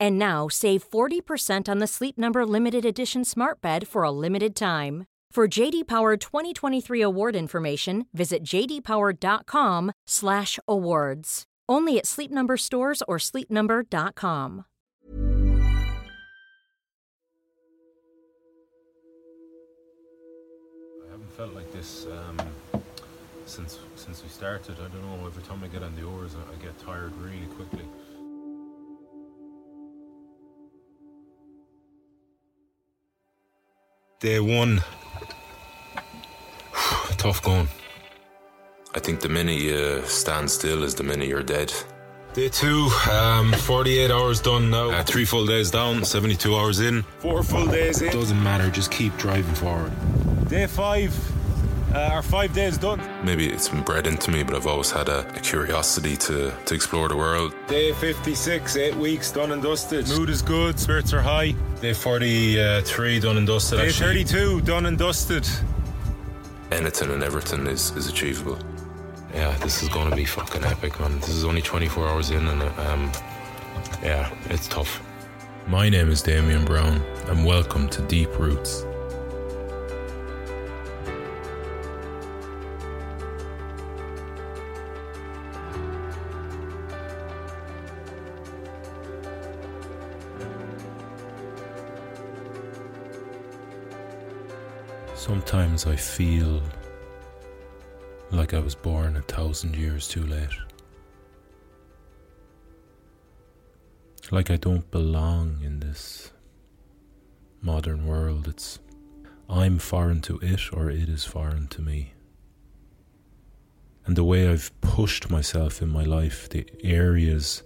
And now save 40% on the Sleep Number limited edition Smart Bed for a limited time. For JD Power 2023 award information, visit jdpower.com/awards. Only at Sleep Number stores or sleepnumber.com. I haven't felt like this um, since since we started. I don't know. Every time I get on the oars, I, I get tired really quickly. Day one, tough going. I think the minute you stand still is the minute you're dead. Day two, um, 48 hours done now. Uh, three full days down, 72 hours in. Four full days in. Doesn't matter, just keep driving forward. Day five, uh, our five days done. Maybe it's been bred into me, but I've always had a, a curiosity to, to explore the world. Day 56, eight weeks done and dusted. Mood is good, spirits are high. Day 43, done and dusted. Day actually. 32, done and dusted. Anything and everything is, is achievable. Yeah, this is going to be fucking epic, man. This is only 24 hours in, and um, yeah, it's tough. My name is Damian Browne, and welcome to Deep Roots. Sometimes I feel like I was born a thousand years too late. Like I don't belong in this modern world. It's I'm foreign to it or it is foreign to me. And the way I've pushed myself in my life, the areas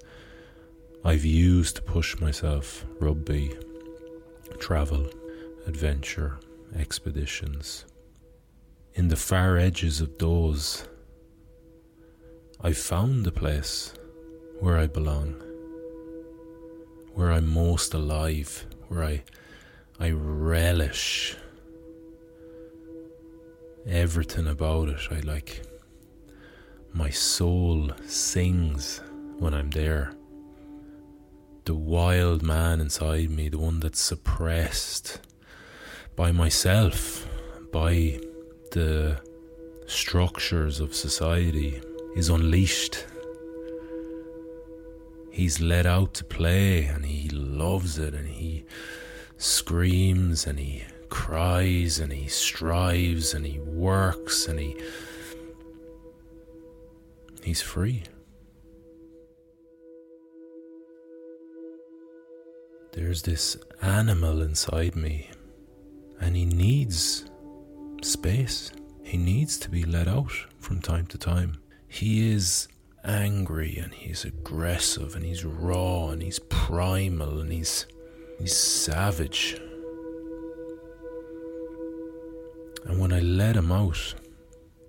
I've used to push myself rugby, travel, adventure, expeditions. In the far edges of those, I found the place where I belong, where I'm most alive, where I, I relish everything about it. I like my soul sings when I'm there. The wild man inside me, the one that's suppressed by myself, by the structures of society, is unleashed. He's let out to play and he loves it and he screams and he cries and he strives and he works and he he's free. There's this animal inside me and he needs space. He needs to be let out from time to time. He is angry and he's aggressive and he's raw and he's primal and he's he's savage. And when I let him out,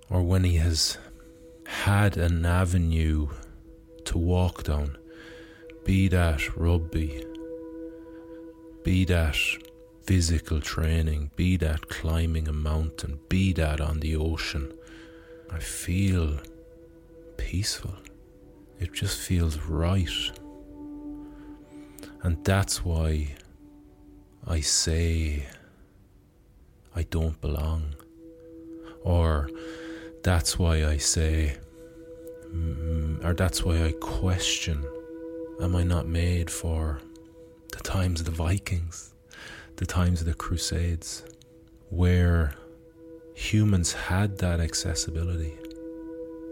or when he has had an avenue to walk down, be that rugby, be that physical training, be that climbing a mountain, be that on the ocean, I feel peaceful. It just feels right. And that's why I say I don't belong. Or that's why I say, mm, or that's why I question, am I not made for the times of the Vikings, the times of the Crusades, where humans had that accessibility?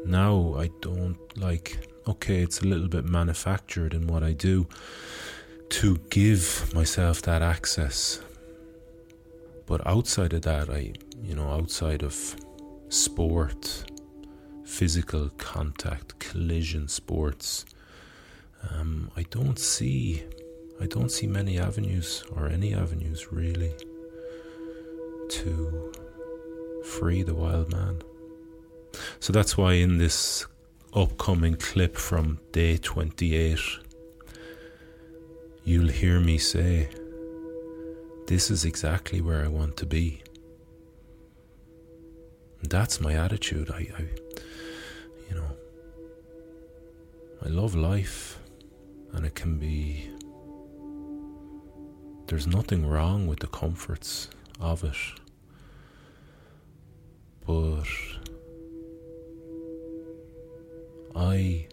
Now I don't like, okay, it's a little bit manufactured in what I do to give myself that access. But outside of that, I, you know, outside of sport, physical contact, collision sports, um, I don't see, I don't see many avenues or any avenues really to free the wild man. So that's why in this upcoming clip from day 28, you'll hear me say, This is exactly where I want to be. And that's my attitude. I, I, you know, I love life, and it can be. There's nothing wrong with the comforts of it. But I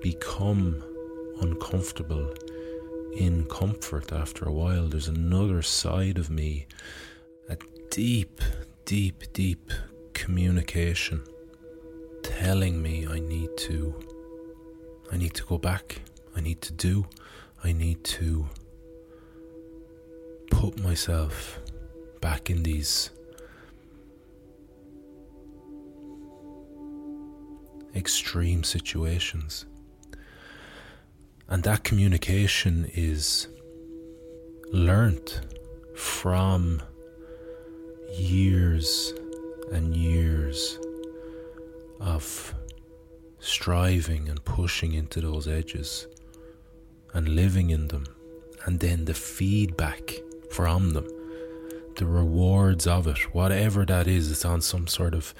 become uncomfortable in comfort after a while. There's another side of me, a deep, deep, deep communication telling me I need to I need to go back. I need to do. I need to put myself back in these extreme situations. And that communication is learnt from years and years of striving and pushing into those edges and living in them, and then the feedback from them, the rewards of it, whatever that is, it's on some sort of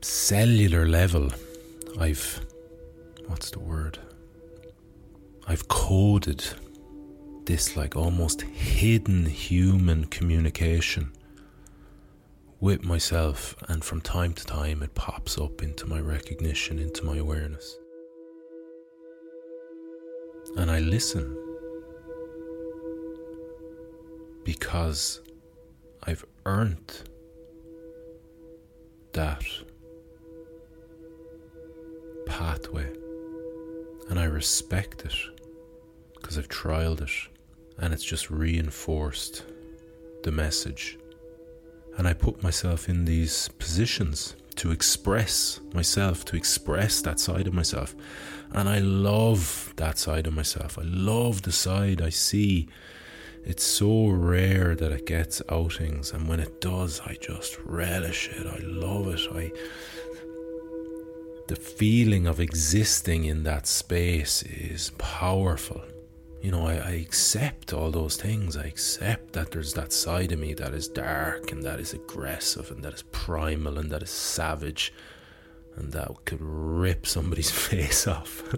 cellular level. I've, what's the word? I've coded this like almost hidden human communication with myself, and from time to time it pops up into my recognition, into my awareness. And I listen because I've earned that pathway and I respect it because I've trialed it and it's just reinforced the message. And I put myself in these positions to express myself, to express that side of myself. And I love that side of myself. I love the side I see. It's so rare that it gets outings, and when it does, I just relish it. I love it. I the feeling of existing in that space is powerful. You know, I, I, accept all those things. I accept that there's that side of me that is dark and that is aggressive and that is primal and that is savage and that could rip somebody's face off.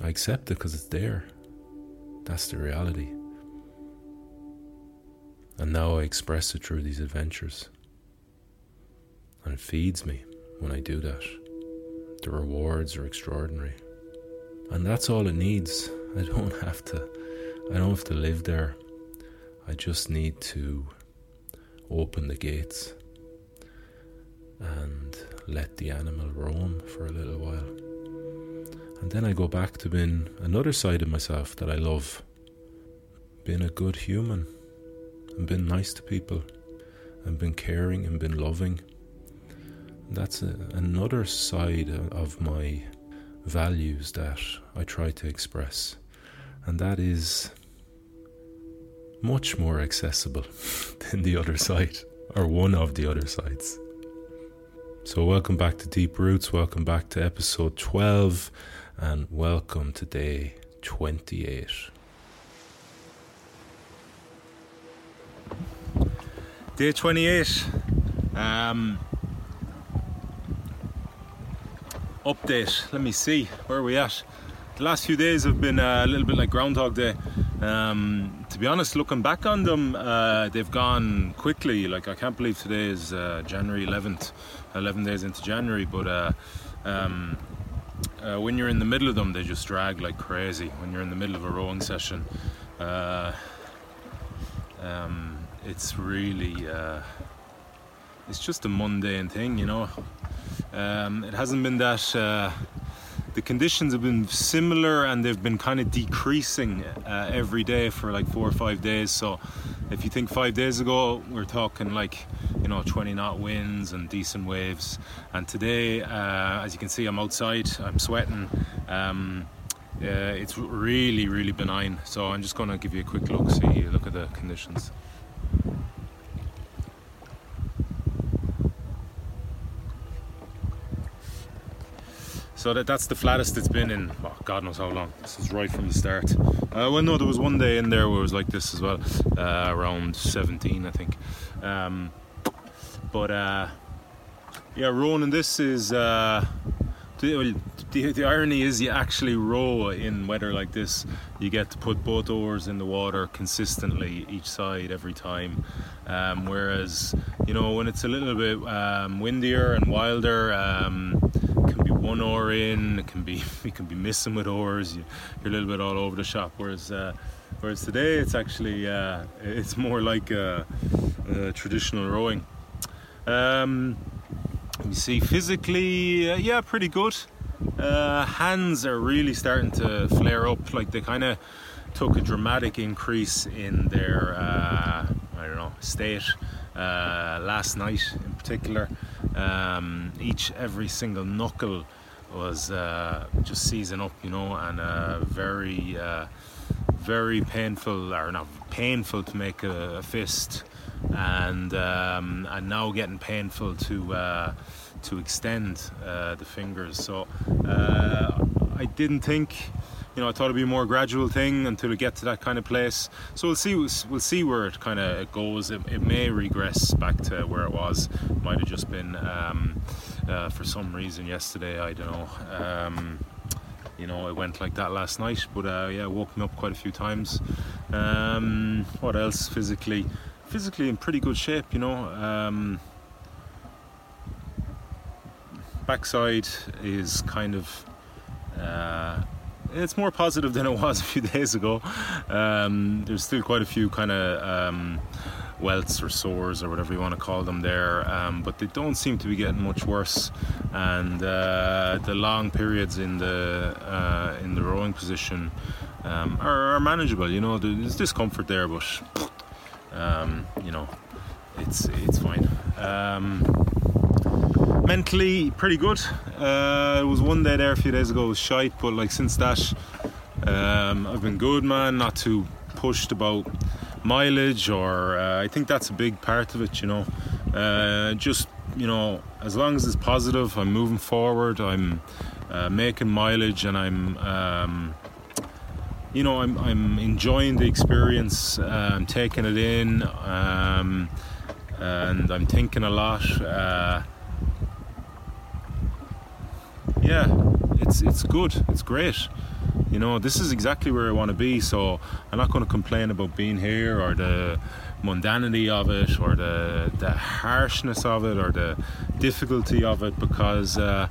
I accept it because it's there. That's the reality. And now I express it through these adventures and it feeds me when I do that. The rewards are extraordinary. And that's all it needs. I don't have to I don't have to live there. I just need to open the gates and let the animal roam for a little while. And then I go back to being another side of myself that I love. Being a good human and being nice to people and being caring and being loving that's a, another side of my values that I try to express, and that is much more accessible than the other side, or one of the other sides. So, welcome back to Deep Roots, welcome back to episode 12, and welcome to day 28. Day 28. Um, update. Let me see where are we at. The last few days have been a little bit like Groundhog Day. Um, to be honest, looking back on them, uh, they've gone quickly. Like I can't believe today is uh, January 11th, 11 days into January. But uh, um, uh, when you're in the middle of them, they just drag like crazy. When you're in the middle of a rowing session, uh, um, it's really it's just a mundane thing, you know. Um, it hasn't been that. Uh, the conditions have been similar and they've been kind of decreasing uh, every day for like four or five days. So, if you think five days ago, we're talking like you know 20 knot winds and decent waves. And today, uh, as you can see, I'm outside, I'm sweating. Um, uh, it's really, really benign. So I'm just going to give you a quick look, see, look at the conditions. So that, that's the flattest it's been in oh, God knows how long. This is right from the start. Uh, well, no, there was one day in there where it was like this as well, uh, around 17, I think. Um, but uh, yeah, rowing in this is uh, the, the, the, irony is you actually row in weather like this. You get to put both oars in the water consistently each side every time. Um, whereas you know when it's a little bit um, windier and wilder. Um, can be one oar in. It can be you can be missing with oars. You, are a little bit all over the shop. Whereas uh, whereas today it's actually uh, it's more like a, a traditional rowing. Um, you see, physically, uh, yeah, pretty good. Uh, hands are really starting to flare up. Like they kind of took a dramatic increase in their uh, I don't know state uh, last night in particular. Um, each every single knuckle was uh, just seizing up, you know, and uh, very, very painful, or not painful to make a, a fist, and um, and now getting painful to uh, to extend uh, the fingers. So uh, I didn't think. You know, I thought it'd be a more gradual thing until we get to that kind of place. So we'll see. We'll see where it kind of goes. It, it, may regress back to where it was. Might have just been um, uh, for some reason yesterday. I don't know. Um, you know, it went like that last night, but uh, yeah, woke me up quite a few times. Um, what else? Physically, physically in pretty good shape. You know, um, backside is kind of. Uh, it's more positive than it was a few days ago. Um, there's still quite a few kind of um, welts or sores or whatever you want to call them there, um, but they don't seem to be getting much worse. And uh, the long periods in the uh, in the rowing position um, are, are, manageable. You know, there's discomfort there, but um, you know, it's it's fine. Um, mentally, pretty good. Uh, it was one day there a few days ago was shite, but like since that, um, I've been good, man. Not too pushed about mileage, or uh, I think that's a big part of it. You know, uh, just you know, as long as it's positive, I'm moving forward. I'm uh, making mileage, and I'm. Um, you know, I'm, I'm enjoying the experience, I'm taking it in, um, and I'm thinking a lot. Uh, yeah, it's it's good, it's great you know this is exactly where I want to be so I'm not going to complain about being here or the mundanity of it or the the harshness of it or the difficulty of it because uh,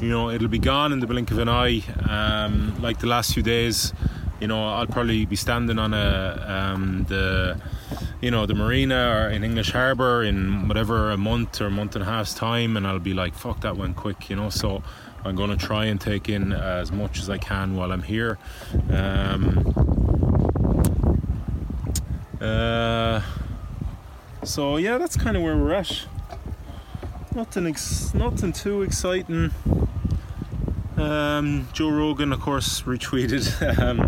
you know it'll be gone in the blink of an eye. Um, like the last few days you know I'll probably be standing on a um, the you know the marina or in English Harbour in whatever a month or a month and a half's time and I'll be like fuck that went quick you know? So I'm going to try and take in as much as I can while I'm here. Um, uh, so yeah, that's kind of where we're at. Nothing, ex- nothing too exciting. Um, Joe Rogan, of course, retweeted um,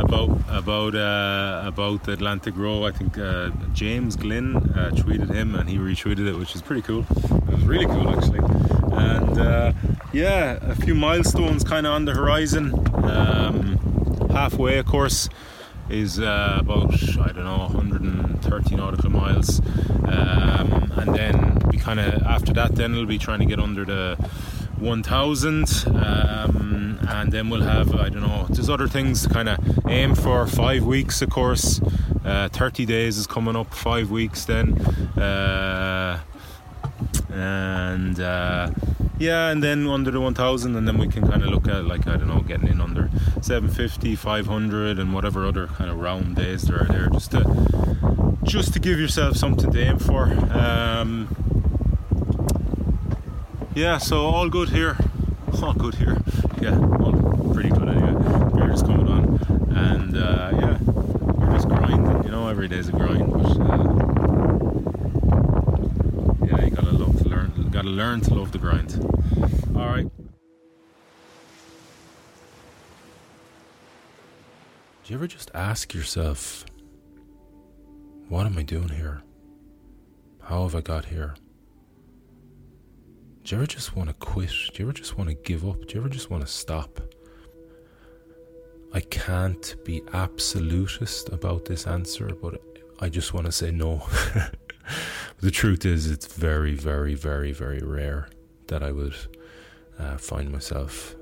about about uh, about Atlantic Row. I think uh, James Glynn uh, tweeted him, and he retweeted it, which is pretty cool. It was really cool, actually. And uh, yeah, a few milestones kind of on the horizon. Um, halfway, of course, is uh, about I don't know 130 nautical miles. Uh, kind of after that, then we'll be trying to get under the 1000 um, and then we'll have i don't know there's other things to kind of aim for five weeks of course uh, 30 days is coming up five weeks then uh, and uh, yeah and then under the 1000 and then we can kind of look at like i don't know getting in under 750 500 and whatever other kind of round days there are there just to just to give yourself something to aim for um, yeah, so all good here. All good here. Yeah, all pretty good anyway. Beer is coming on, and uh, yeah, we're just grinding. You know, every day's a grind, but uh, yeah, you gotta love to learn. To love the grind. All right. Do you ever just ask yourself, what am I doing here? How have I got here? Do you ever just want to quit? Do you ever just want to give up? Do you ever just want to stop? I can't be absolutist about this answer, but I just want to say no. the truth is, it's very, very, very, very rare that I would uh, find myself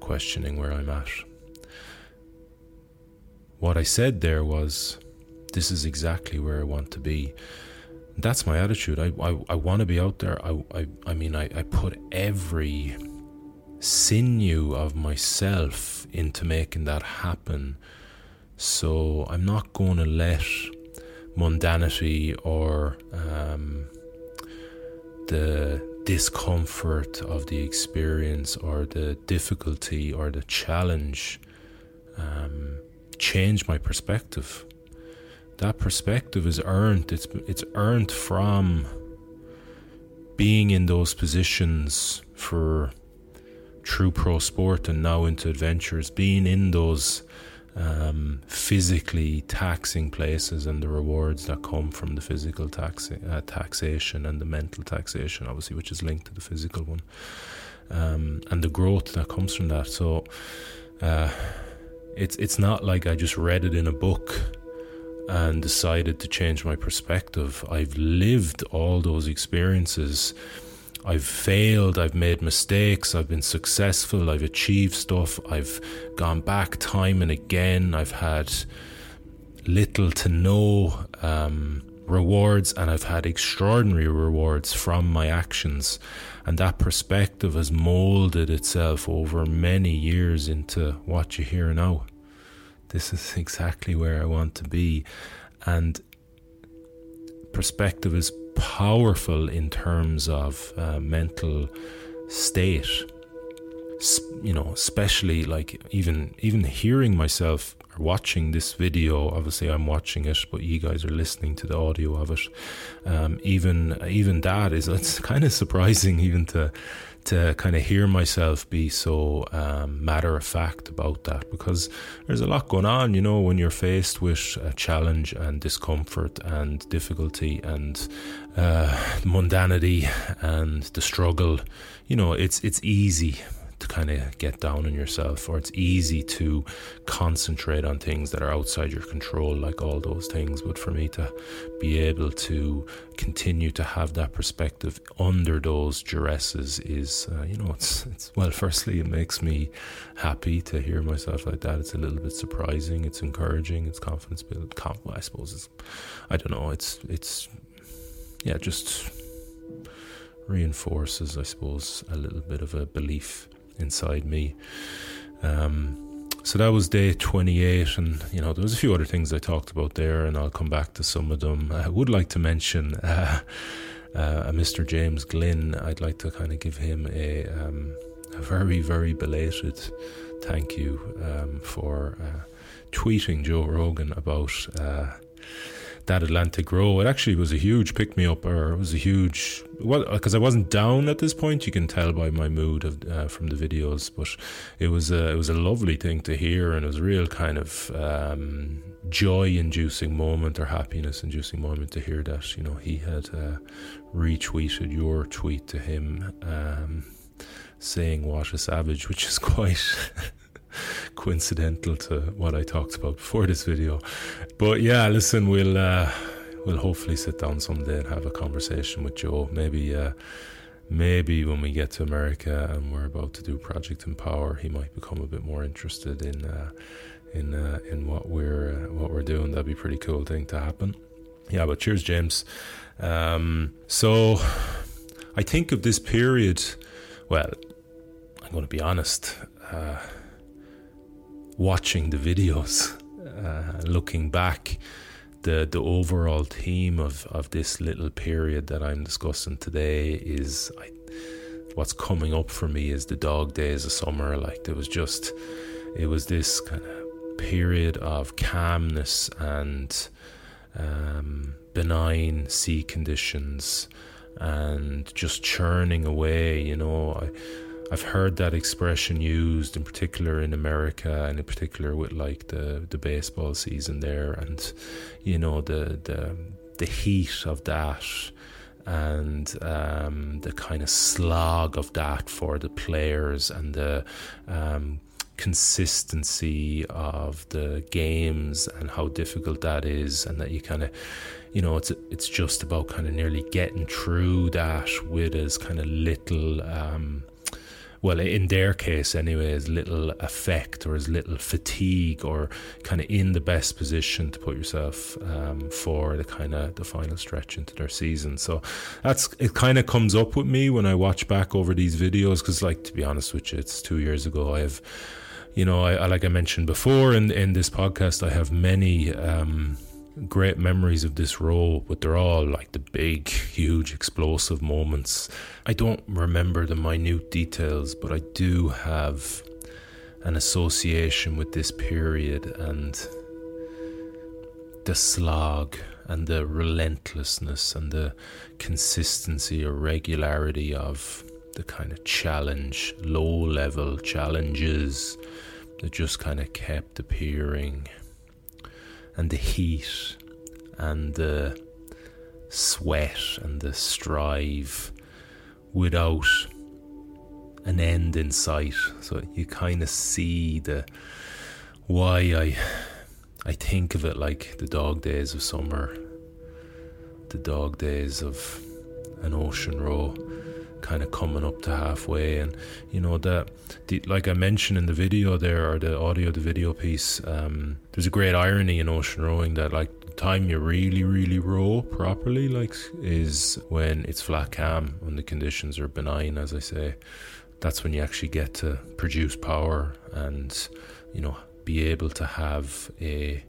questioning where I'm at. What I said there was, this is exactly where I want to be that's my attitude. I, I, I want to be out there. I, I, I mean, I, I put every sinew of myself into making that happen. So I'm not going to let mundanity or um, the discomfort of the experience or the difficulty or the challenge um, change my perspective that perspective is earned. It's it's earned from being in those positions for true pro sport and now into adventures, being in those um, physically taxing places and the rewards that come from the physical uh, taxation and the mental taxation, obviously, which is linked to the physical one, um, and the growth that comes from that. So, uh, it's it's not like I just read it in a book and decided to change my perspective. I've lived all those experiences. I've failed, I've made mistakes, I've been successful, I've achieved stuff, I've gone back time and again, I've had little to no um, rewards, and I've had extraordinary rewards from my actions. And that perspective has molded itself over many years into what you hear now this is exactly where I want to be. And perspective is powerful in terms of uh, mental state. You know, especially like even even hearing myself or watching this video. Obviously, I'm watching it, but you guys are listening to the audio of it. Um, even even that is it's kind of surprising even to to kind of hear myself be so um, matter of fact about that because there's a lot going on, you know, when you're faced with a challenge and discomfort and difficulty and uh, mundanity and the struggle. You know, it's it's easy to kind of get down on yourself, or it's easy to concentrate on things that are outside your control, like all those things. But for me to be able to continue to have that perspective under those duresses is, uh, you know, it's, it's, well, firstly, it makes me happy to hear myself like that. It's a little bit surprising, it's encouraging, it's confidence. Well, I suppose it's, I don't know, it's, it's, yeah, just reinforces, I suppose, a little bit of a belief inside me. Um, so that was day 28, and you know, there was a few other things I talked about there, and I'll come back to some of them. I would like to mention uh, uh, Mr. James Glynn. I'd like to kind of give him a, um, a very, very belated thank you um, for uh, tweeting Joe Rogan about uh, that Atlantic Row. It actually was a huge pick me up, or it was a huge well because I wasn't down at this point. You can tell by my mood of, uh, from the videos, but it was a, it was a lovely thing to hear, and it was a real kind of um, joy-inducing moment or happiness-inducing moment to hear that. You know, he had uh, retweeted your tweet to him. Um, saying what a savage, which is quite coincidental to what I talked about before this video. But yeah, listen, we'll uh, we'll hopefully sit down someday and have a conversation with Joe. Maybe, uh, maybe when we get to America and we're about to do Project Empower, he might become a bit more interested in uh, in uh, in what we're uh, what we're doing. That'd be pretty cool thing to happen. Yeah, but cheers, James. Um, so I think of this period. Well, I'm going to be honest. Watching the videos, uh, looking back, the the overall theme of, of this little period that I'm discussing today is I, what's coming up for me is the dog days of summer. Like there was just, it was this kind of period of calmness and um, benign sea conditions and just churning away. You know, I I've heard that expression used in particular in America and in particular with like the, the baseball season there and you know the the the heat of that and um, the kind of slog of that for the players and the um, consistency of the games and how difficult that is and that you kind of you know it's it's just about kind of nearly getting through that with as kind of little um, well, in their case anyway, as little effect or as little fatigue or kind of in the best position to put yourself um, for the kind of the final stretch into their season. So that's it. Kind of comes up with me when I watch back over these videos because, like, to be honest with you, it's two years ago. I have, you know, I, like I mentioned before in in this podcast, I have many. Um, great memories of this role, but they're all like the big, huge, explosive moments. I don't remember the minute details, but I do have an association with this period and the slog and the relentlessness and the consistency or regularity of the kind of challenge, low level challenges that just kind of kept appearing and the heat and the sweat and the strive without an end in sight. So you kind of see the why I I think of it like the dog days of summer, the dog days of an ocean row kind of coming up to halfway and you know that the, like i mentioned in the video there or the audio the video piece um, there's a great irony in ocean rowing that like the time you really really row properly like is when it's flat cam when the conditions are benign as i say. That's when you actually get to produce power and you know be able to have a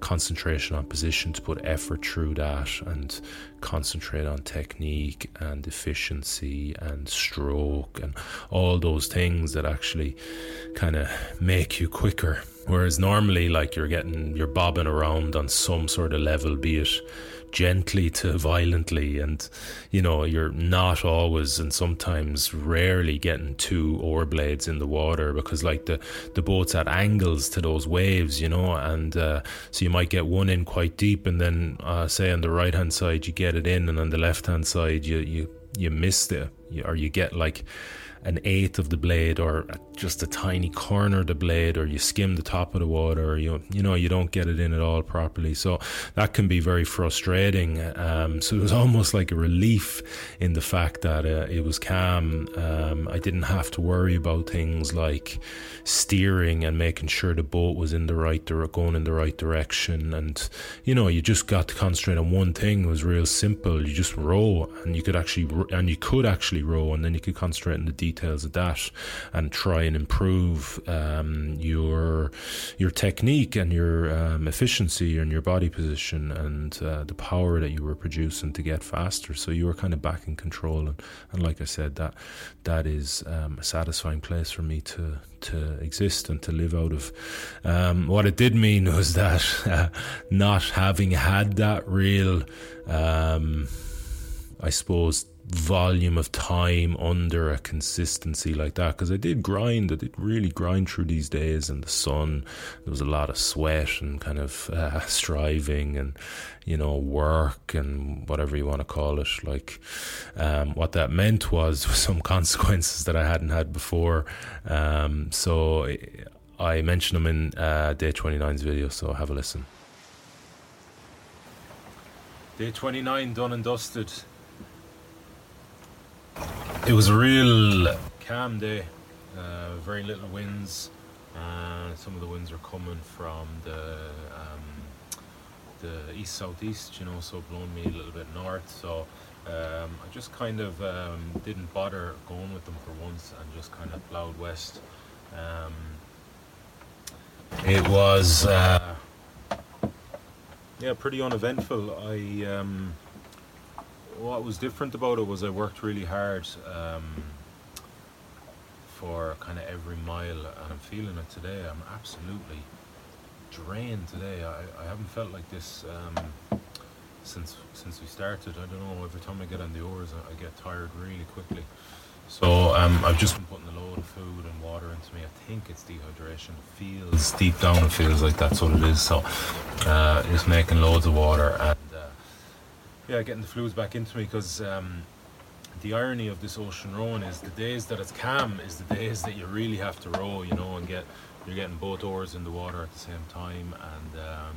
concentration on position to put effort through that and concentrate on technique and efficiency and stroke and all those things that actually kind of make you quicker. Whereas normally, like you're getting, you're bobbing around on some sort of level, be it gently to violently and you know you're not always and sometimes rarely getting two oar blades in the water because like the the boat's at angles to those waves you know and uh, so you might get one in quite deep and then uh, say on the right hand side you get it in and on the left hand side you you you miss it. Or you get like an eighth of the blade or just a tiny corner of the blade or you skim the top of the water or you you know you don't get it in at all properly. So that can be very frustrating. Um, so it was almost like a relief in the fact that uh, it was calm. Um, I didn't have to worry about things like steering and making sure the boat was in the right going in the right direction. And you know you just got to concentrate on one thing. It was real simple. You just row and you could actually and you could actually row and then you could concentrate on the details details of that and try and improve um, your your technique and your um, efficiency and your body position and uh, the power that you were producing to get faster. So you were kind of back in control, and, and like I said, that that is um, a satisfying place for me to to exist and to live out of. Um, what it did mean was that uh, not having had that real, um, I suppose, volume of time under a consistency like that because I did grind I did really grind through these days in the sun. There was a lot of sweat and kind of uh, striving and you know work and whatever you want to call it. Like um, what that meant was some consequences that I hadn't had before. Um, so I mentioned them in uh, day 29's video so have a listen. Day 29 done and dusted. It was a real calm day, uh, very little winds. Uh, some of the winds are coming from the um, the east southeast, you know, so blowing me a little bit north. So um, I just kind of um, didn't bother going with them for once and just kind of plowed west. Um, it was uh, yeah pretty uneventful. I um, what was different about it was I worked really hard um, for kind of every mile, and I'm feeling it today. I'm absolutely drained today. I, I haven't felt like this um, since since we started. I don't know. Every time I get on the oars, I, I get tired really quickly. So um, I've just been putting a load of food and water into me. I think it's dehydration. It feels deep down. It feels like that's what it is. So uh, just making loads of water and uh, yeah, getting the fluids back into me because um, the irony of this ocean rowing is the days that it's calm is the days that you really have to row. You know, and get you're getting both oars in the water at the same time and. Um,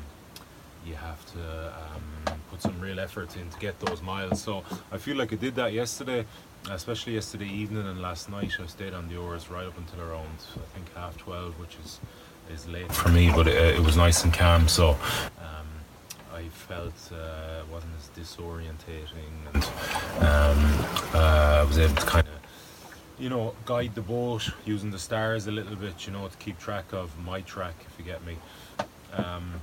you have to um, put some real effort in to get those miles. So I feel like I did that yesterday, especially yesterday evening and last night. I stayed on the oars right up until around I think half twelve, which is is late for me, but it, it was nice and calm. So um, I felt uh, wasn't as disorientating, and um, uh, I was able to kind of you know, guide the boat using the stars a little bit, you know, to keep track of my track, if you get me. Um,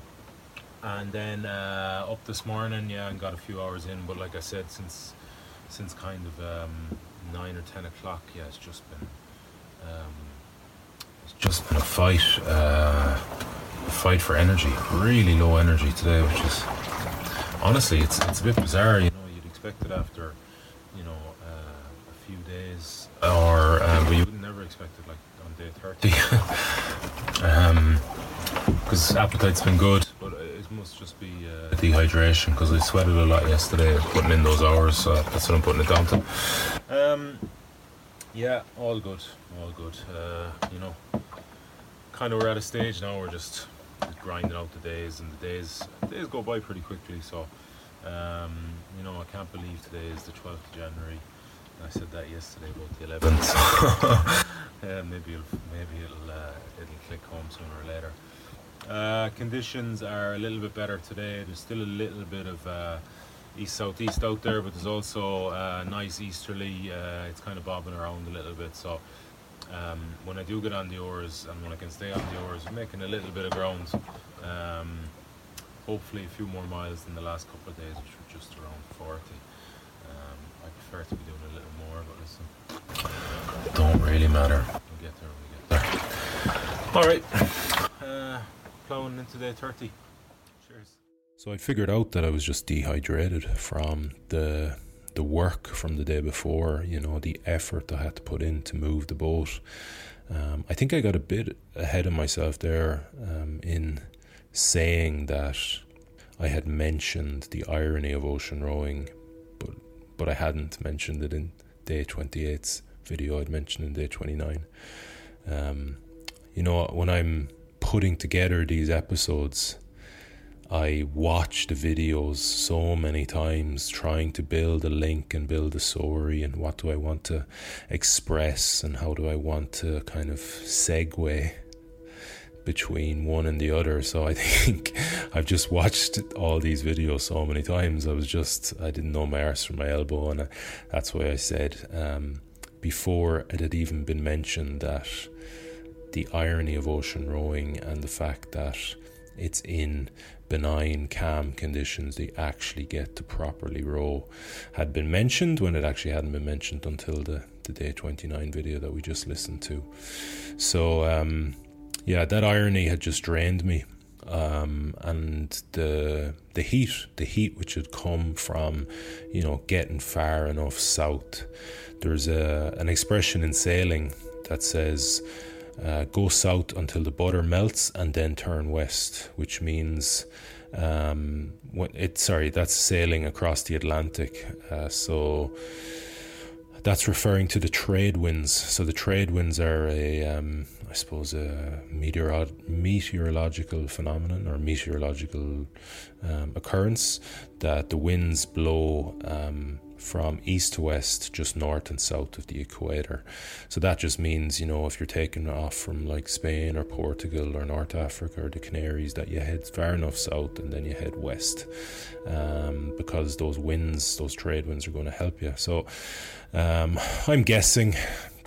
and then uh, up this morning, yeah, and got a few hours in. But like I said, since since kind of um, nine or ten o'clock, yeah, it's just been um, it's just been a fight, uh, fight for energy. Really low energy today, which is honestly, it's it's a bit bizarre. You know, you'd expect it after you know uh, a few days, or uh, but you would never expect it like on day thirty. because um, appetite's been good, but it must just be uh, dehydration because I sweated a lot yesterday putting in those hours, so that's what I'm putting it down to. Um, yeah, all good, all good. Uh, you know, kind of we're at a stage now. We're just grinding out the days, and the days days go by pretty quickly. So, um, you know, I can't believe today is the 12th of January. I said that yesterday about the 11th. yeah, maybe it'll, maybe it'll uh, it'll click home sooner or later. Uh, conditions are a little bit better today. There's still a little bit of uh, east southeast out there, but there's also uh, nice easterly. Uh, it's kind of bobbing around a little bit. So um, when I do get on the oars and when I can stay on the oars, I'm making a little bit of ground. Um, hopefully, a few more miles than the last couple of days, which were just around 40. Um, I prefer to be doing a little more, but listen, don't really matter. We'll get there when we get there. All right. Uh, plowing into day 30. Cheers. So I figured out that I was just dehydrated from the the work from the day before, you know, the effort I had to put in to move the boat. Um, I think I got a bit ahead of myself there um, in saying that I had mentioned the irony of ocean rowing, but but I hadn't mentioned it in day 28's video. I'd mentioned in day 29. Um, you know, when I'm putting together these episodes, I watch the videos so many times, trying to build a link and build a story, and what do I want to express, and how do I want to kind of segue between one and the other. So I think I've just watched all these videos so many times. I was just, I didn't know my arse from my elbow, and that's why I said um, before it had even been mentioned that the irony of ocean rowing and the fact that it's in benign, calm conditions they actually get to properly row had been mentioned when it actually hadn't been mentioned until the, the day 29 video that we just listened to. So, um, yeah, that irony had just drained me. Um, and the the heat, the heat which had come from, you know, getting far enough south. There's a an expression in sailing that says, uh, go south until the butter melts and then turn west, which means um, when it sorry that's sailing across the Atlantic. Uh, so that's referring to the trade winds. So the trade winds are a, um, I suppose, a meteoro- meteorological phenomenon or meteorological um, occurrence that the winds blow um, from east to west, just north and south of the equator. So that just means, you know, if you're taking off from like Spain or Portugal or North Africa or the Canaries, that you head far enough south and then you head west um, because those winds, those trade winds, are going to help you. So um, I'm guessing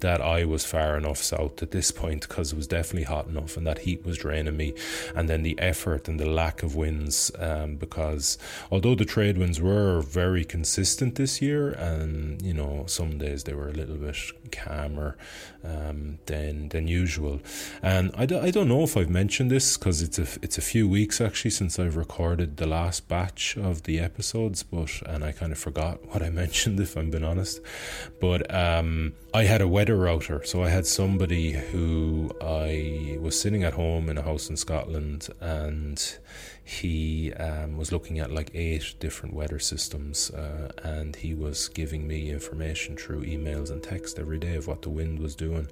that I was far enough south at this point because it was definitely hot enough and that heat was draining me. And then the effort and the lack of winds, um, because although the trade winds were very consistent this year, and you know, some days they were a little bit calmer um, than than usual. And I, do, I don't know if I've mentioned this because it's a it's a few weeks actually since I've recorded the last batch of the episodes, but and I kind of forgot what I mentioned if I'm being honest. But um, I had a router, so I had somebody who I was sitting at home in a house in Scotland and he um, was looking at like eight different weather systems uh, and he was giving me information through emails and text every day of what the wind was doing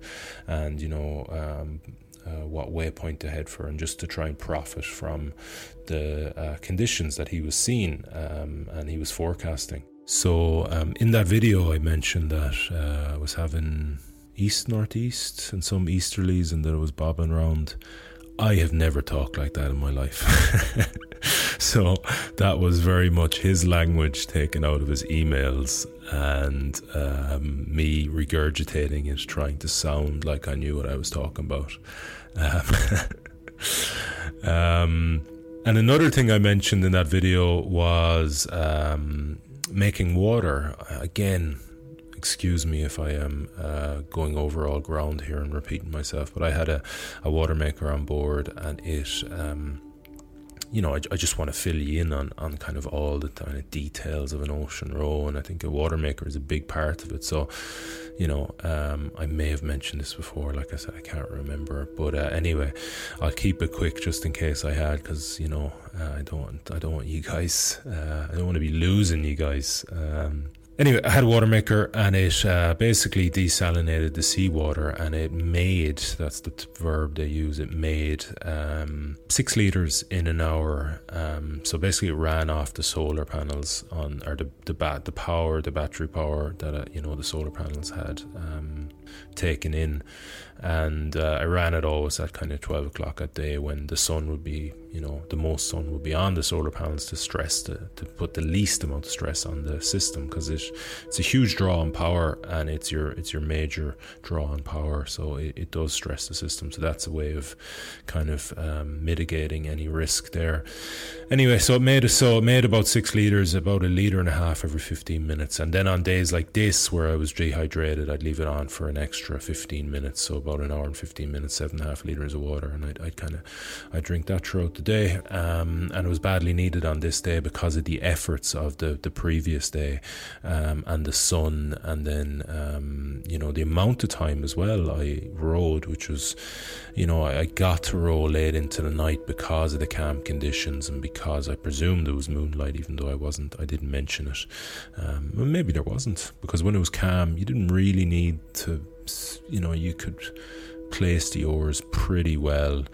and you know um, uh, what waypoint to head for and just to try and profit from the uh, conditions that he was seeing um, and he was forecasting so um, in that video i mentioned that uh, i was having east northeast and some easterlies and that it was bobbing around I have never talked like that in my life. so that was very much his language taken out of his emails and um, me regurgitating it, trying to sound like I knew what I was talking about. Um, um, and another thing I mentioned in that video was um, making water. Again, excuse me if I am uh, going over all ground here and repeating myself, but I had a, a water maker on board and it, um, you know, I, I just want to fill you in on, on kind of all the kind of details of an ocean row, and I think a water maker is a big part of it. So, you know, um, I may have mentioned this before. Like I said, I can't remember, but uh, anyway, I'll keep it quick just in case I had, because you know, uh, I don't I don't want you guys, uh, I don't want to be losing you guys. Um, Anyway, I had a water maker and it uh, basically desalinated the seawater and it made that's the t- verb they use it made um, six liters in an hour. Um, so basically, it ran off the solar panels on or the the, bat, the power, the battery power that uh, you know the solar panels had um, taken in, and uh, I ran it always at kind of 12 o'clock at day when the sun would be, you know, the most sun will be on the solar panels to stress, to, to put the least amount of stress on the system because it, it's a huge draw on power and it's your it's your major draw on power. So it, it does stress the system. So that's a way of kind of um, mitigating any risk there. Anyway, so it made so it made about six liters, about a liter and a half every 15 minutes. And then on days like this where I was dehydrated, I'd leave it on for an extra 15 minutes. So about an hour and 15 minutes, seven and a half liters of water, and I'd, I'd kind of I drink that throughout the day. Um, and it was badly needed on this day because of the efforts of the the previous day, um, and the sun, and then um, you know the amount of time as well I rode, which was, you know, I, I got to row late into the night because of the camp conditions and because I presumed there was moonlight, even though I wasn't. I didn't mention it. Um, maybe there wasn't because when it was calm, you didn't really need to you know, you could place the oars pretty well.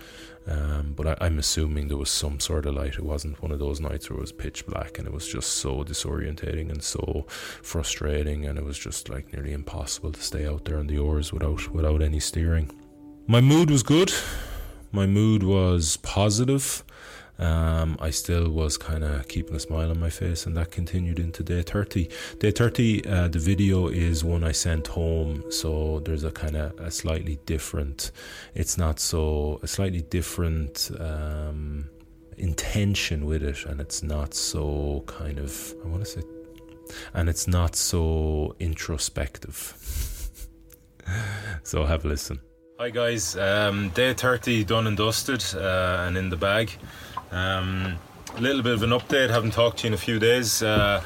Um, but I, am assuming there was some sort of light. It wasn't one of those nights where it was pitch black and it was just so disorientating and so frustrating, and it was just like nearly impossible to stay out there on the oars without without any steering. My mood was good. My mood was positive um, I still was kind of keeping a smile on my face, and that continued into day 30. Day 30, uh, the video is one I sent home, so there's a kind of a slightly different, it's not so, a slightly different. Um, intention with it and it's not so kind of I want to say and it's not so introspective so have a listen hi guys um, day 30 done and dusted uh, and in the bag um, a little bit of an update. Haven't talked to you in a few days. Uh,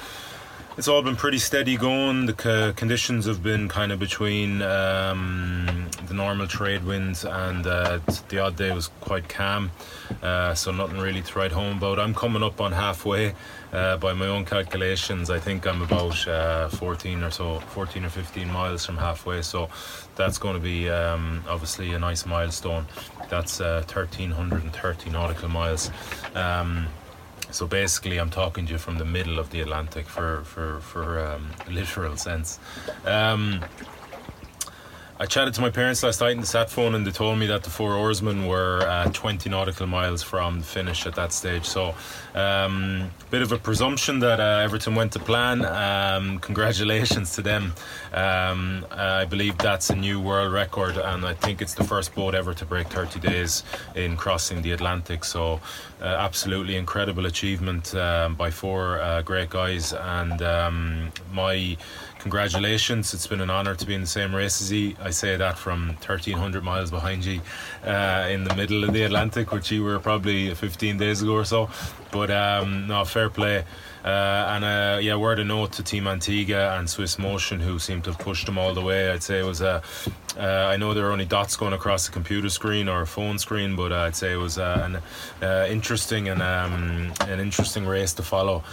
it's all been pretty steady going. The conditions have been kind of between um, the normal trade winds and uh, the odd day was quite calm, uh, so nothing really to write home about. I'm coming up on halfway uh, by my own calculations. I think I'm about uh, 14 or so, 14 or 15 miles from halfway, so that's going to be um, obviously a nice milestone. That's 1330 uh, nautical miles. Um, so basically, I'm talking to you from the middle of the Atlantic for for for um, literal sense. Um, I chatted to my parents last night in the sat phone, and they told me that the four oarsmen were uh, 20 nautical miles from the finish at that stage. So, um, bit of a presumption that uh, Everton went to plan. Um, congratulations to them. Um, I believe that's a new world record, and I think it's the first boat ever to break 30 days in crossing the Atlantic. So, uh, absolutely incredible achievement um, by four uh, great guys, and um, my congratulations. It's been an honour to be in the same race as you. I say that from 1300 miles behind you uh, in the middle of the Atlantic, which you were probably 15 days ago or so. But um, no, fair play. Uh, and uh, yeah, word of note to Team Antigua and Swiss Motion, who seem to have pushed them all the way. I'd say it was a. Uh, I know there are only dots going across the computer screen or a phone screen, but uh, I'd say it was uh, an uh, interesting and um, an interesting race to follow.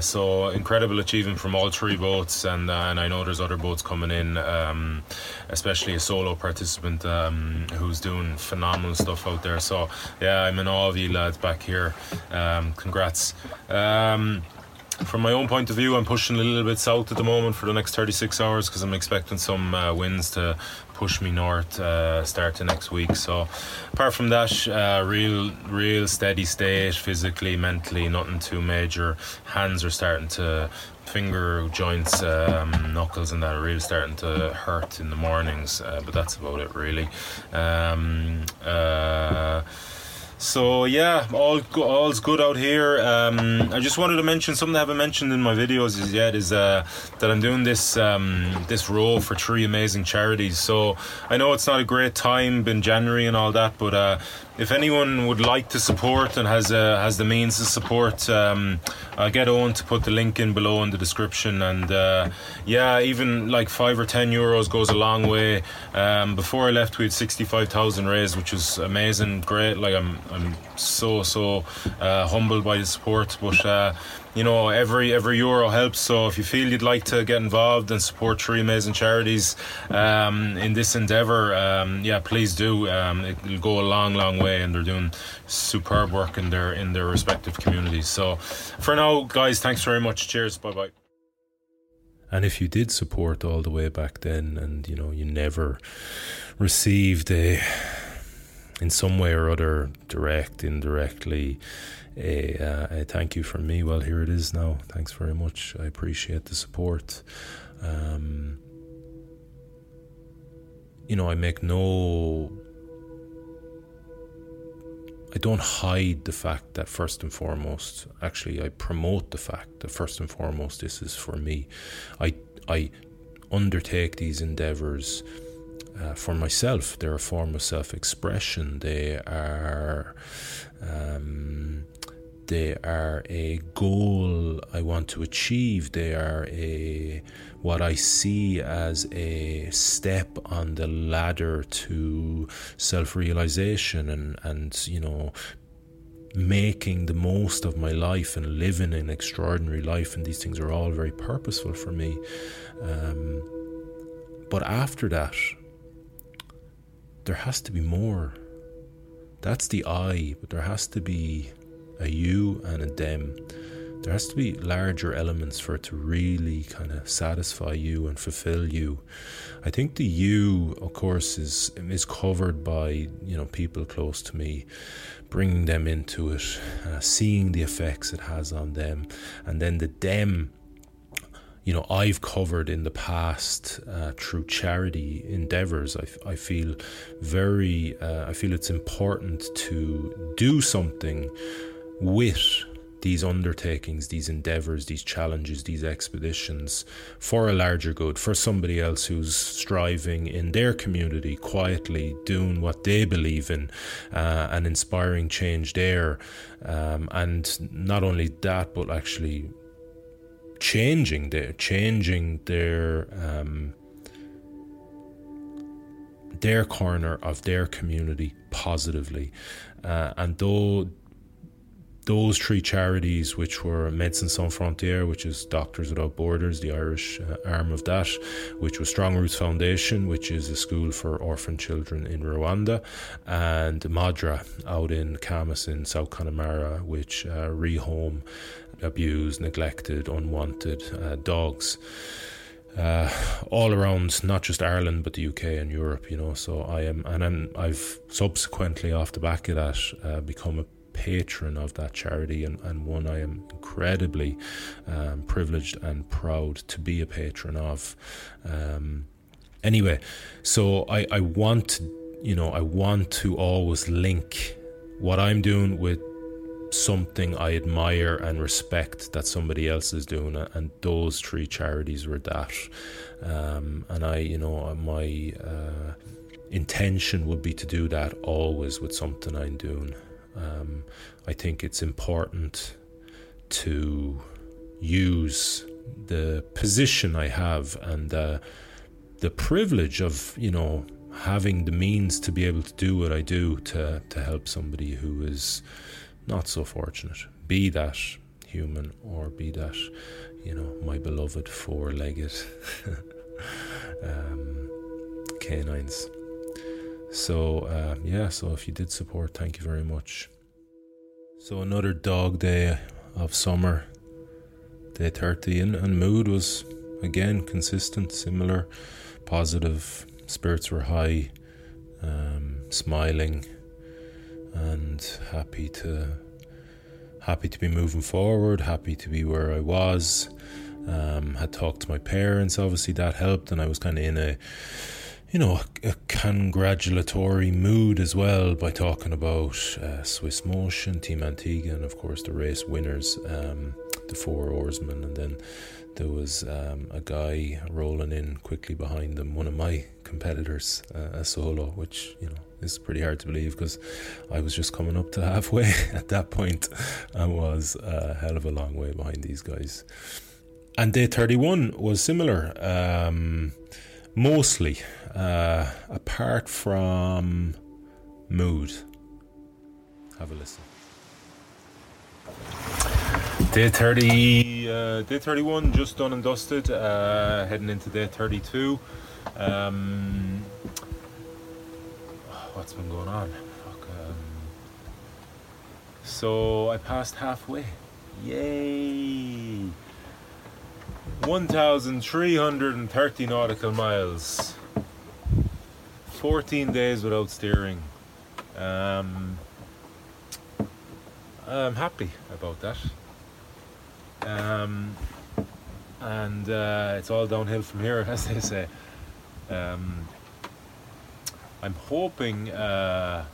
so incredible achievement from all three boats, and and I know there's other boats coming in, um, especially a solo participant um, who's doing phenomenal stuff out there. So yeah, I'm in awe of you lads back here. Um, congrats. Um, from my own point of view, I'm pushing a little bit south at the moment for the next 36 hours because I'm expecting some uh, winds to push me north uh, starting next week. So, apart from that, uh, real, real steady state, physically, mentally, nothing too major. Hands are starting to finger joints, um, knuckles, and that are really starting to hurt in the mornings, uh, but that's about it, really. Um, uh, so yeah, all all's good out here. Um, I just wanted to mention something I haven't mentioned in my videos as yet is uh, that I'm doing this um, this row for three amazing charities. So I know it's not a great time, in January and all that, but uh, if anyone would like to support and has uh, has the means to support, um, I'll get on to put the link in below in the description. And uh, yeah, even like five or ten euros goes a long way. Um, before I left, we had sixty five thousand raised, which was amazing, great. Like I'm I'm so so uh, humbled by the support, but uh, you know every every euro helps. So if you feel you'd like to get involved and support three amazing charities um, in this endeavor um, yeah please do. Um, it'll go a long long way and they're doing superb work in their in their respective communities. So for now guys thanks very much. Cheers. Bye bye and if you did support all the way back then and you know you never received a in some way or other direct indirectly a, uh, a thank you from me. Well, here it is now. Thanks very much. I appreciate the support. Um, you know, I make no. I don't hide the fact that first and foremost, actually, I promote the fact that first and foremost, this is for me. I I undertake these endeavors uh, for myself. They're a form of self-expression. They are. Um, they are a goal I want to achieve. They are a what I see as a step on the ladder to self-realization and and you know making the most of my life and living an extraordinary life and these things are all very purposeful for me um, but after that there has to be more that's the I but there has to be a you and a them. There has to be larger elements for it to really kind of satisfy you and fulfill you. I think the you, of course, is is covered by you know people close to me, bringing them into it, uh, seeing the effects it has on them, and then the them you know I've covered in the past uh, through charity endeavors. I, I feel very uh, I feel it's important to do something with these undertakings, these endeavors, these challenges, these expeditions for a larger good, for somebody else who's striving in their community, quietly doing what they believe in uh, and inspiring change there. Um, and not only that, but actually changing their changing their um, their corner of their community positively, uh, and though those three charities, which were Médecins Sans Frontières, which is Doctors Without Borders, the Irish uh, arm of that, which was Strong Roots Foundation, which is a school for orphan children in Rwanda, and Madra out in Camas in South Connemara, which uh, rehome abused, neglected, unwanted uh, dogs. Uh, all around, not just Ireland, but the UK and Europe, you know. So I am, and I'm, I've subsequently, off the back of that, uh, become a patron of that charity and, and one I am incredibly um, privileged and proud to be a patron of. Um, anyway, so I, I want, you know, I want to always link what I'm doing with something I admire and respect that somebody else is doing, and those three charities were that. Um, and I, you know, my uh, intention would be to do that always with something I'm doing. Um, I think it's important to use the position I have and uh, the privilege of, you know, having the means to be able to do what I do to, to help somebody who is not so fortunate, be that human or be that, you know, my beloved four legged um, canines. So, uh, yeah, so if you did support, thank you very much. So, another dog day of summer, day 30, and, and mood was again consistent, similar, positive, spirits were high, um, smiling, and happy to happy to be moving forward, happy to be where I was. Um, had talked to my parents, obviously that helped, and I was kind of in a you know, a, congratulatory mood as well by talking about uh, Swiss Motion, Team Antigua, and of course the race winners, um, the four oarsmen. And then there was um, a guy rolling in quickly behind them, one of my competitors, uh, a solo, which, you know, is pretty hard to believe because I was just coming up to halfway at that point point. I was a hell of a long way behind these guys. And day 31 was similar. Um, mostly, uh, apart from mood. Have a listen. Day 30, uh, day 31 just done and dusted, uh, heading into day 32. Um, what's been going on? Fuck, um, so I passed halfway. Yay! 1,330 nautical miles. 14 days without steering. Um, I'm happy about that. Um, and uh, it's all downhill from here, as they say. Um, I'm hoping uh,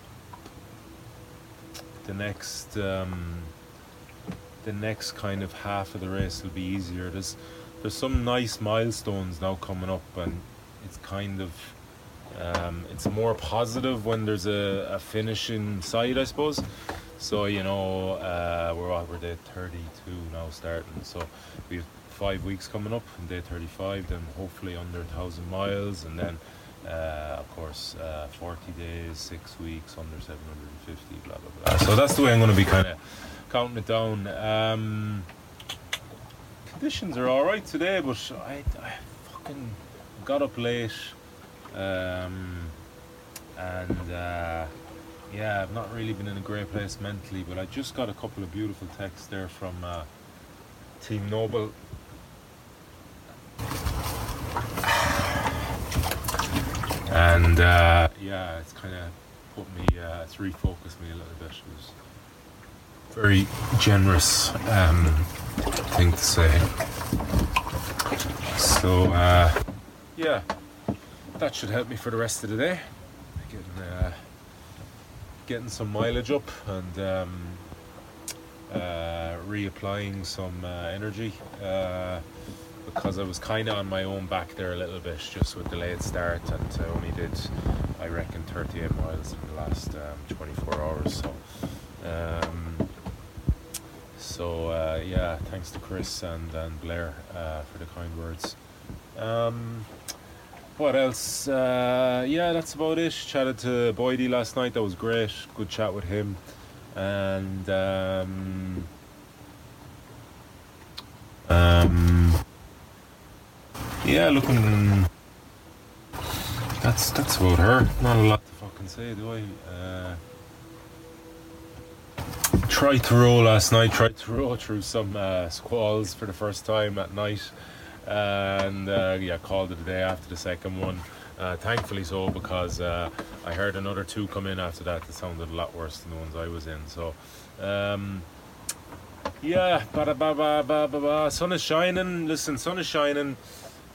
the next um, the next kind of half of the race will be easier. There's there's some nice milestones now coming up, and it's kind of um, it's more positive when there's a, a finish I suppose. So you know, uh, we're we're day 32 now starting. So we have five weeks coming up, and day 35, then hopefully under a thousand miles, and then uh, of course uh, 40 days, six weeks under 750, blah blah blah. So that's the way I'm going to be kind of counting it down. Um, conditions are all right today, but I, I fucking got up late, um, and uh, yeah, I've not really been in a great place mentally. But I just got a couple of beautiful texts there from uh, Team Noble. And uh, yeah, it's kind of put me, uh, it's refocused me a little bit. It was very generous um, thing to say. So, uh, yeah, that should help me for the rest of the day. Getting, uh, getting some mileage up and um, uh, reapplying some uh, energy uh, because I was kind of on my own back there a little bit just with the late start and I only did, I reckon, 38 miles in the last um, 24 hours. So. Um, so uh, yeah, thanks to Chris and, and Blair uh, for the kind words. Um, what else? Uh, yeah, that's about it. Chatted to Boydie last night. That was great. Good chat with him. And um, um, yeah, looking. That's that's about her. Not a lot to fucking say, do I? Tried to row last night. Tried to row through some uh, squalls for the first time at night, and uh, yeah, called it a day after the second one. Uh, thankfully so because uh, I heard another two come in after that that sounded a lot worse than the ones I was in. So. Um, yeah, ba ba ba ba ba ba. Sun is shining. Listen, sun is shining.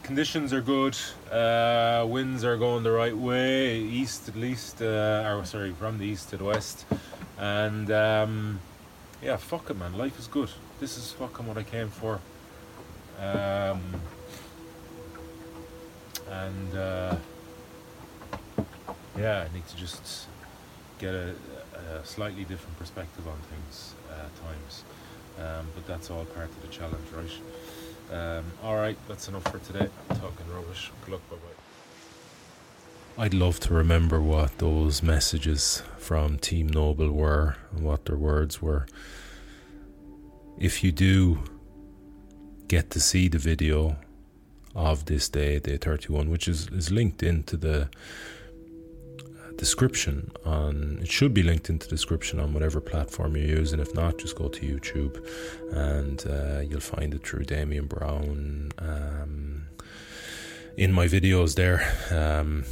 Conditions are good. Uh, winds are going the right way, east at least. Uh, or sorry, from the east to the west. And um, yeah, fuck it, man. Life is good. This is fucking what I came for. Um, and uh, yeah, I need to just get a, a slightly different perspective on things uh, times. Um, but that's all part of the challenge, right? Um, all right, that's enough for today. I'm talking rubbish. Good luck, bye bye. I'd love to remember what those messages from Team Noble were and what their words were. If you do get to see the video of this day, day 31, which is, is linked into the description on it should be linked into description on whatever platform you use and if not just go to youtube and uh, you'll find it through damian browne um, in my videos there. Um,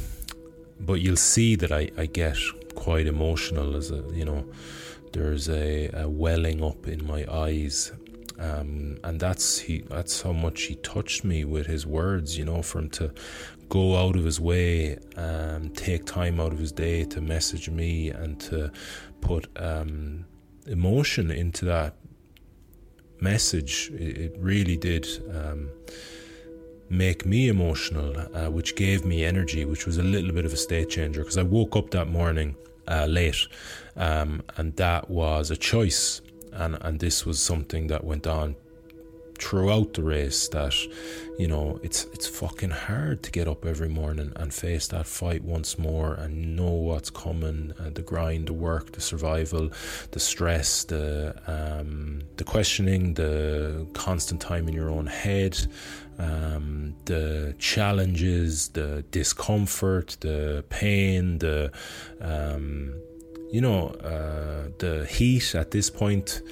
but you'll see that I, I get quite emotional as a you know there's a, a welling up in my eyes. Um, and that's he that's how much he touched me with his words you know for him to go out of his way and um, take time out of his day to message me and to put um, emotion into that message. It, it really did um, make me emotional, uh, which gave me energy, which was a little bit of a state changer because I woke up that morning uh, late um, and that was a choice. And, and this was something that went on throughout the race that you know it's it's fucking hard to get up every morning and face that fight once more and know what's coming uh, the grind the work the survival the stress the um, the questioning the constant time in your own head um, the challenges the discomfort the pain the um, you know uh, the heat at this point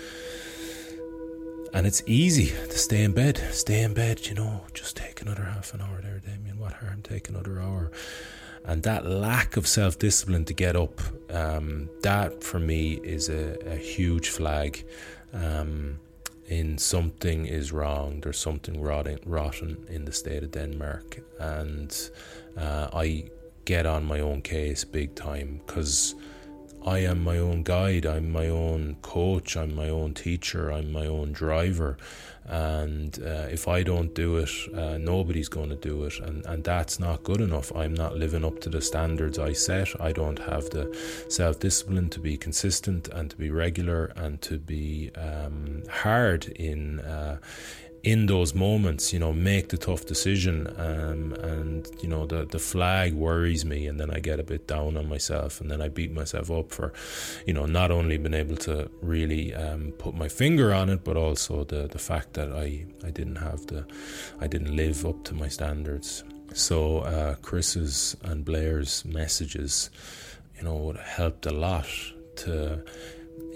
and it's easy to stay in bed, stay in bed, you know, just take another half an hour there, Damian. What harm? Take another hour. And that lack of self discipline to get up, um, that for me is a, a huge flag. Um, in something is wrong, there's something rotten, rotten in the state of Denmark. And uh, I get on my own case big time because I am my own guide, I'm my own coach, I'm my own teacher, I'm my own driver. And uh, if I don't do it, uh, nobody's going to do it. And, and that's not good enough. I'm not living up to the standards I set. I don't have the self discipline to be consistent and to be regular and to be um, hard in. Uh, in those moments, you know, make the tough decision. Um, and, you know, the, the flag worries me. And then I get a bit down on myself. And then I beat myself up for, you know, not only being able to really um, put my finger on it, but also the, the fact that I, I didn't have the, I didn't live up to my standards. So uh, Chris's and Blair's messages, you know, helped a lot to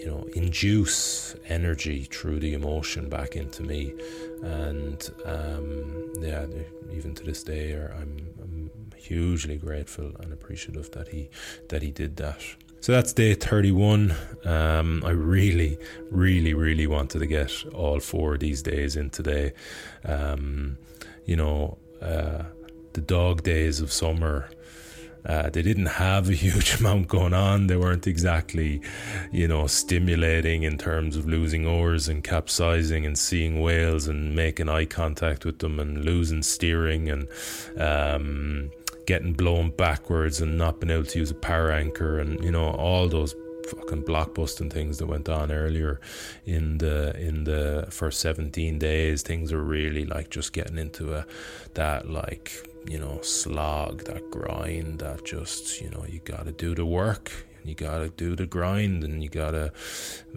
you know, induce energy through the emotion back into me. And um, yeah, even to this day, I'm, I'm hugely grateful and appreciative that he that he did that. So that's day 31. Um, I really, really, really wanted to get all four of these days in today. Um, you know, uh, the dog days of summer uh, they didn't have a huge amount going on. They weren't exactly, you know, stimulating in terms of losing oars and capsizing and seeing whales and making eye contact with them and losing steering and um, getting blown backwards and not being able to use a power anchor and, you know, all those fucking blockbusting things that went on earlier in the in the first 17 days things are really like just getting into a that like you know slog that grind that just you know you got to do the work you gotta do the grind and you gotta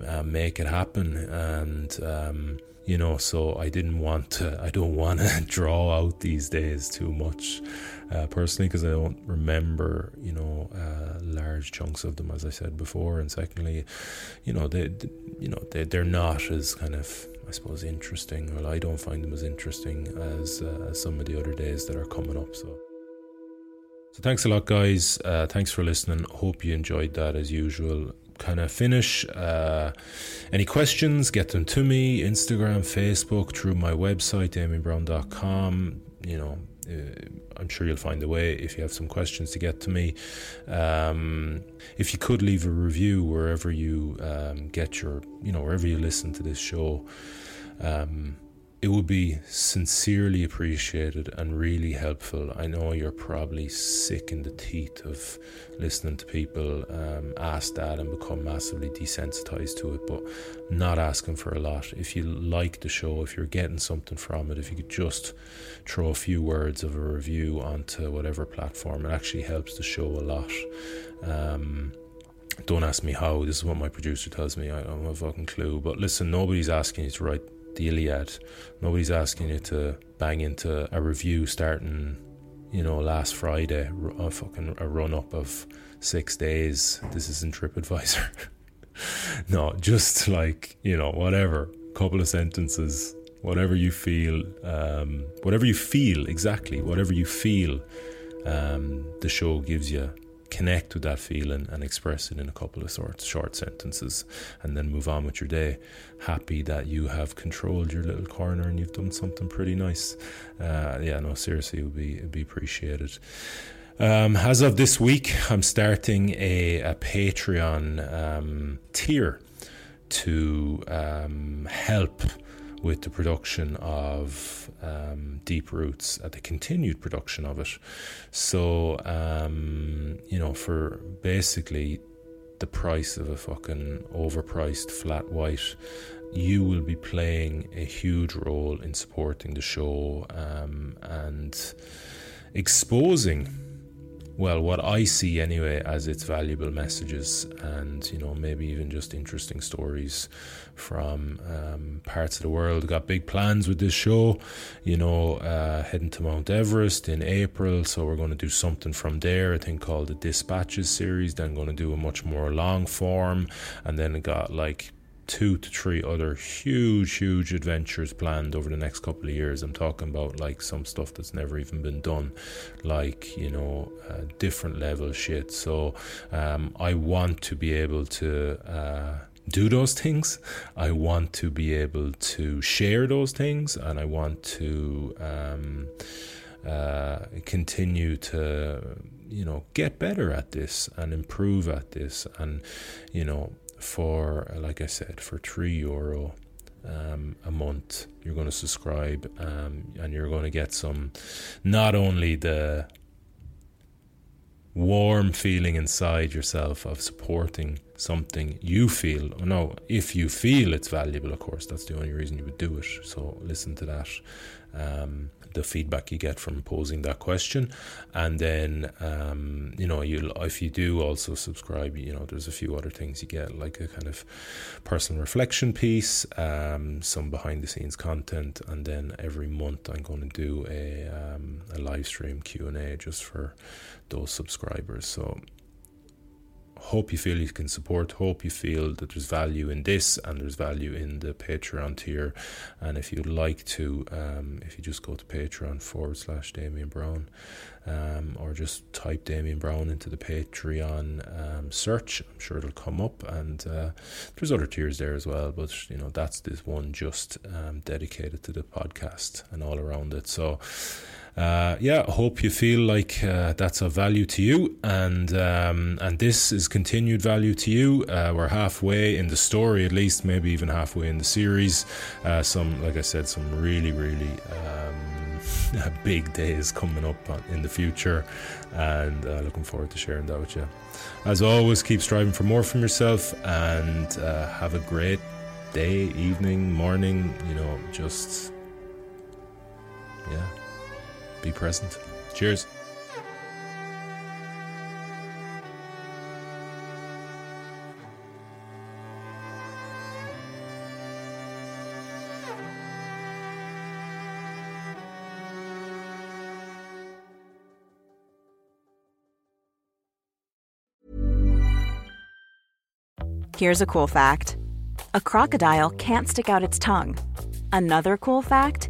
uh, make it happen and um, you know so i didn't want to i don't want to draw out these days too much uh, personally because i don't remember you know uh, large chunks of them as i said before and secondly you know they, they you know they, they're not as kind of I suppose interesting. Well, I don't find them as interesting as, uh, as some of the other days that are coming up. So, so thanks a lot, guys. Uh, thanks for listening. Hope you enjoyed that as usual kind of finish. Uh, any questions, get them to me Instagram, Facebook, through my website, damianbrowne.com. You know, uh, I'm sure you'll find a way if you have some questions to get to me. Um, if you could leave a review wherever you um, get your, you know, wherever you listen to this show. Um, it would be sincerely appreciated and really helpful. I know you're probably sick in the teeth of listening to people um, ask that and become massively desensitized to it, but not asking for a lot. If you like the show, if you're getting something from it, if you could just throw a few words of a review onto whatever platform, it actually helps the show a lot. Um, don't ask me how. This is what my producer tells me. I don't have a fucking clue. But listen, nobody's asking you to write the Iliad. Nobody's asking you to bang into a review starting, you know, last Friday, a fucking a run up of six days. This isn't TripAdvisor. no, just like you know, whatever, couple of sentences, whatever you feel, um, whatever you feel exactly, whatever you feel, um, the show gives you connect with that feeling and express it in a couple of short, short sentences and then move on with your day. Happy that you have controlled your little corner and you've done something pretty nice. Uh, yeah, no, seriously, it would be, it'd be appreciated. Um, as of this week, I'm starting a, a Patreon um, tier to um, help with the production of um, Deep Roots, at the continued production of it. So, um, you know, for basically the price of a fucking overpriced flat white, you will be playing a huge role in supporting the show um, and exposing well, what I see anyway as its valuable messages, and you know, maybe even just interesting stories from um, parts of the world. Got big plans with this show, you know, uh, heading to Mount Everest in April, so we're going to do something from there. I think called the Dispatches series. Then going to do a much more long form, and then got like two to three other huge, huge adventures planned over the next couple of years. I'm talking about like some stuff that's never even been done, like, you know, uh, different level shit. So um, I want to be able to. Uh, do those things. I want to be able to share those things, and I want to um, uh, continue to, you know, get better at this and improve at this, and you know, for, like I said, for three euro um, a month, you're going to subscribe um, and you're going to get some, not only the warm feeling inside yourself of supporting something you feel. No, if you feel it's valuable, of course, that's the only reason you would do it. So listen to that. Um, the feedback you get from posing that question, and then um, you know you if you do also subscribe, you know there's a few other things you get like a kind of personal reflection piece, um, some behind the scenes content, and then every month I'm going to do a um, a live stream Q and A just for those subscribers. So hope you feel you can support, hope you feel that there's value in this and there's value in the Patreon tier. And if you'd like to, um, if you just go to Patreon forward slash Damian Browne um, or just type Damian Browne into the Patreon um, search, I'm sure it'll come up. And uh, there's other tiers there as well, but you know, that's this one just um, dedicated to the podcast and all around it. So, uh, yeah, hope you feel like uh, that's of value to you, and um, and this is continued value to you. Uh, we're halfway in the story, at least, maybe even halfway in the series. Uh, some, like I said, some really, really. Um, big days coming up in the future, and uh, looking forward to sharing that with you. As always, keep striving for more from yourself, and uh, have a great day, evening, morning. You know, just yeah, be present. Cheers. Here's a cool fact a crocodile can't stick out its tongue. Another cool fact